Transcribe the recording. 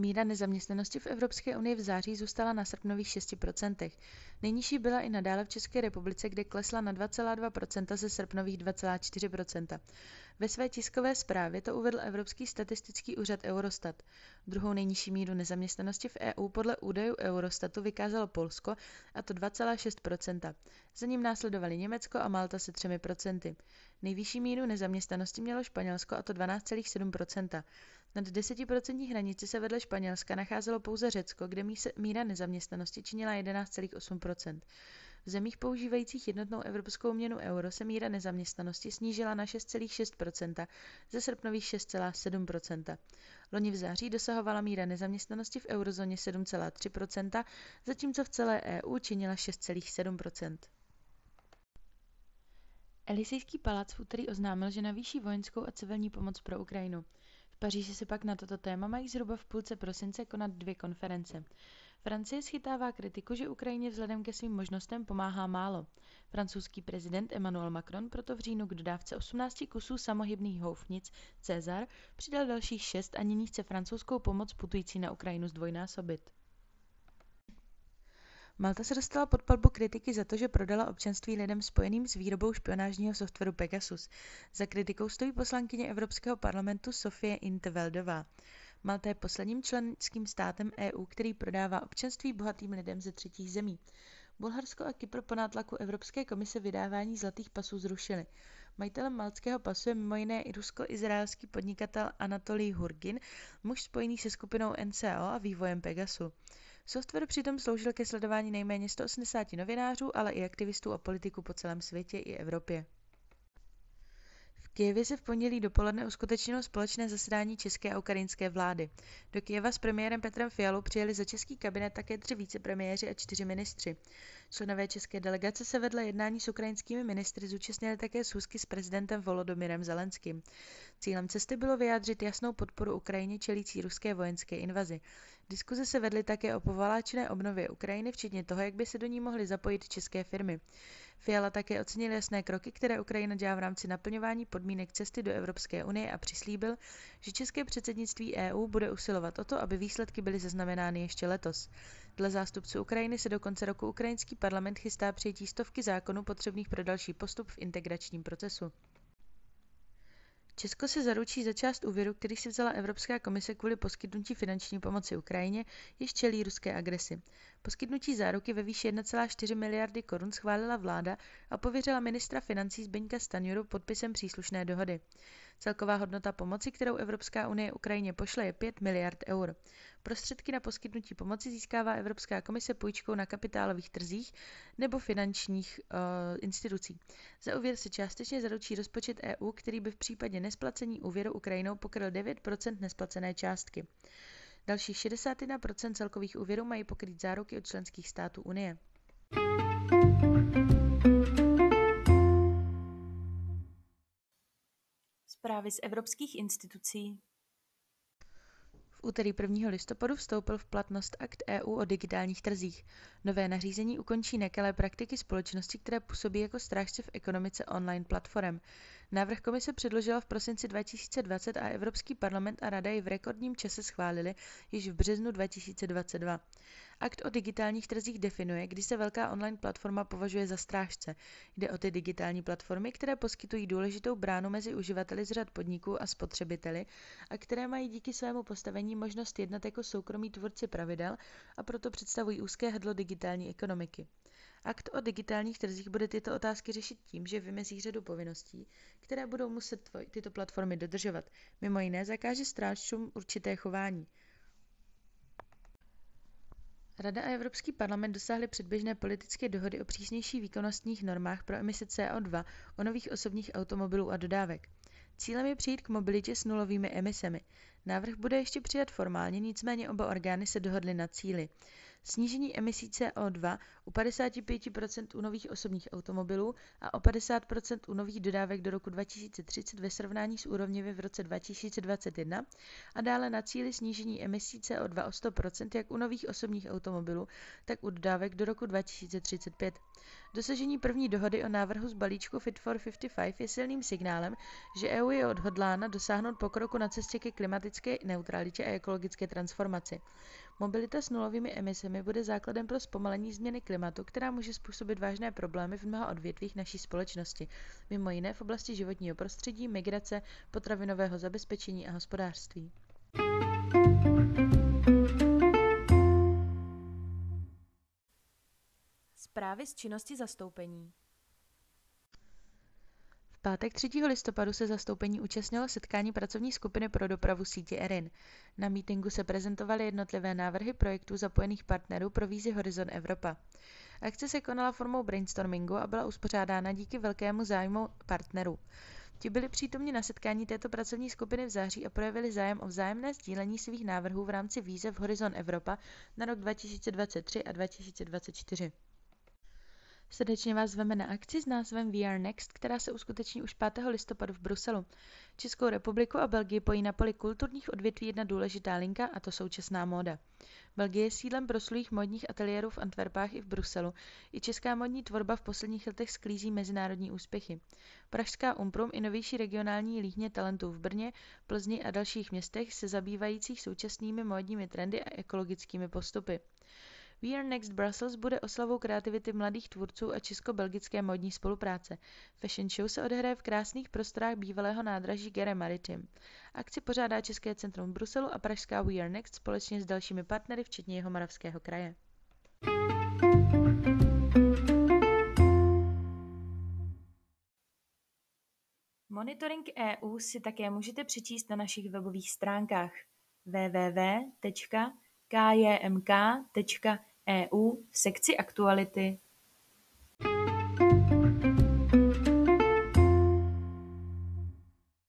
Míra nezaměstnanosti v Evropské unii v září zůstala na srpnových 6%. Nejnižší byla i nadále v České republice, kde klesla na 2,2% ze srpnových 2,4%. Ve své tiskové zprávě to uvedl Evropský statistický úřad Eurostat. Druhou nejnižší míru nezaměstnanosti v EU podle údajů Eurostatu vykázalo Polsko, a to 2,6%. Za ním následovali Německo a Malta se 3%. Nejvyšší míru nezaměstnanosti mělo Španělsko, a to 12,7%. Nad 10% hranici se vedle Španělska nacházelo pouze Řecko, kde míra nezaměstnanosti činila 11,8%. V zemích používajících jednotnou evropskou měnu euro se míra nezaměstnanosti snížila na 6,6% ze srpnových 6,7%. Loni v září dosahovala míra nezaměstnanosti v eurozóně 7,3%, zatímco v celé EU činila 6,7%. Elisejský palác v úterý oznámil, že navýší vojenskou a civilní pomoc pro Ukrajinu. V Paříži se pak na toto téma mají zhruba v půlce prosince konat dvě konference. Francie schytává kritiku, že Ukrajině vzhledem ke svým možnostem pomáhá málo. Francouzský prezident Emmanuel Macron proto v říjnu k dodávce 18 kusů samohybných houfnic Cezar přidal dalších šest a nyní chce francouzskou pomoc putující na Ukrajinu zdvojnásobit. Malta se dostala pod palbu kritiky za to, že prodala občanství lidem spojeným s výrobou špionážního softwaru Pegasus. Za kritikou stojí poslankyně Evropského parlamentu Sofie Intveldová. Malta je posledním členským státem EU, který prodává občanství bohatým lidem ze třetích zemí. Bulharsko a Kypr po nátlaku Evropské komise vydávání zlatých pasů zrušili. Majitelem maltského pasu je mimo jiné i rusko-izraelský podnikatel Anatolij Hurgin, muž spojený se skupinou NCO a vývojem Pegasu. Software přitom sloužil ke sledování nejméně 180 novinářů, ale i aktivistů a politiků po celém světě i Evropě. Kyjevě se v pondělí dopoledne uskutečnilo společné zasedání české a ukrajinské vlády. Do Kyjeva s premiérem Petrem Fialou přijeli za český kabinet také tři vicepremiéři a čtyři ministři. Členové české delegace se vedle jednání s ukrajinskými ministry zúčastnili také schůzky s prezidentem Volodomyrem Zelenským. Cílem cesty bylo vyjádřit jasnou podporu Ukrajině čelící ruské vojenské invazi. Diskuze se vedly také o povaláčné obnově Ukrajiny, včetně toho, jak by se do ní mohly zapojit české firmy. Fiala také ocenil jasné kroky, které Ukrajina dělá v rámci naplňování podmínek cesty do Evropské unie a přislíbil, že české předsednictví EU bude usilovat o to, aby výsledky byly zaznamenány ještě letos. Dle zástupců Ukrajiny se do konce roku ukrajinský parlament chystá přijetí stovky zákonů potřebných pro další postup v integračním procesu. Česko se zaručí za část úvěru, který si vzala Evropská komise kvůli poskytnutí finanční pomoci Ukrajině, jež čelí ruské agresi. Poskytnutí záruky ve výši 1,4 miliardy korun schválila vláda a pověřila ministra financí Zbyňka Stanjuru podpisem příslušné dohody. Celková hodnota pomoci, kterou Evropská unie Ukrajině pošle, je 5 miliard eur. Prostředky na poskytnutí pomoci získává Evropská komise půjčkou na kapitálových trzích nebo finančních uh, institucí. Za úvěr se částečně zaručí rozpočet EU, který by v případě nesplacení úvěru Ukrajinou pokryl 9 nesplacené částky. Dalších 61% celkových úvěrů mají pokrýt záruky od členských států Unie. Zprávy z evropských institucí. V úterý 1. listopadu vstoupil v platnost akt EU o digitálních trzích. Nové nařízení ukončí nekalé praktiky společnosti, které působí jako strážce v ekonomice online platform. Návrh komise předložila v prosinci 2020 a Evropský parlament a Rada ji v rekordním čase schválili již v březnu 2022. Akt o digitálních trzích definuje, kdy se velká online platforma považuje za strážce. Jde o ty digitální platformy, které poskytují důležitou bránu mezi uživateli z řad podniků a spotřebiteli a které mají díky svému postavení možnost jednat jako soukromí tvůrci pravidel a proto představují úzké hrdlo digitální ekonomiky. Akt o digitálních trzích bude tyto otázky řešit tím, že vymezí řadu povinností, které budou muset tyto platformy dodržovat. Mimo jiné zakáže strážcům určité chování. Rada a Evropský parlament dosáhly předběžné politické dohody o přísnějších výkonnostních normách pro emise CO2 o nových osobních automobilů a dodávek. Cílem je přijít k mobilitě s nulovými emisemi. Návrh bude ještě přijat formálně, nicméně oba orgány se dohodly na cíli. Snížení emisí CO2 u 55% u nových osobních automobilů a o 50% u nových dodávek do roku 2030 ve srovnání s úrovněmi v roce 2021 a dále na cíli snížení emisí CO2 o 100% jak u nových osobních automobilů, tak u dodávek do roku 2035. Dosažení první dohody o návrhu z balíčku Fit for 55 je silným signálem, že EU je odhodlána dosáhnout pokroku na cestě ke klimatické neutralitě a ekologické transformaci. Mobilita s nulovými emisemi bude základem pro zpomalení změny klimatu, která může způsobit vážné problémy v mnoha odvětvích naší společnosti, mimo jiné v oblasti životního prostředí, migrace, potravinového zabezpečení a hospodářství. Zprávy z činnosti zastoupení. V pátek 3. listopadu se zastoupení účastnilo setkání pracovní skupiny pro dopravu sítě ERIN. Na mítingu se prezentovaly jednotlivé návrhy projektů zapojených partnerů pro vízi Horizon Evropa. Akce se konala formou brainstormingu a byla uspořádána díky velkému zájmu partnerů. Ti byli přítomni na setkání této pracovní skupiny v září a projevili zájem o vzájemné sdílení svých návrhů v rámci výzev Horizon Evropa na rok 2023 a 2024. Srdečně vás zveme na akci s názvem VR Next, která se uskuteční už 5. listopadu v Bruselu. Českou republiku a Belgii pojí na poli kulturních odvětví jedna důležitá linka, a to současná móda. Belgie je sídlem proslulých modních ateliérů v Antwerpách i v Bruselu. I česká modní tvorba v posledních letech sklízí mezinárodní úspěchy. Pražská Umprum i novější regionální líhně talentů v Brně, Plzni a dalších městech se zabývajících současnými módními trendy a ekologickými postupy. We Are Next Brussels bude oslavou kreativity mladých tvůrců a česko-belgické modní spolupráce. Fashion show se odehraje v krásných prostorách bývalého nádraží Gere Maritim. Akci pořádá České centrum v Bruselu a pražská We Are Next společně s dalšími partnery, včetně jeho Moravského kraje. Monitoring EU si také můžete přečíst na našich webových stránkách www.kjmk.eu EU v sekci Aktuality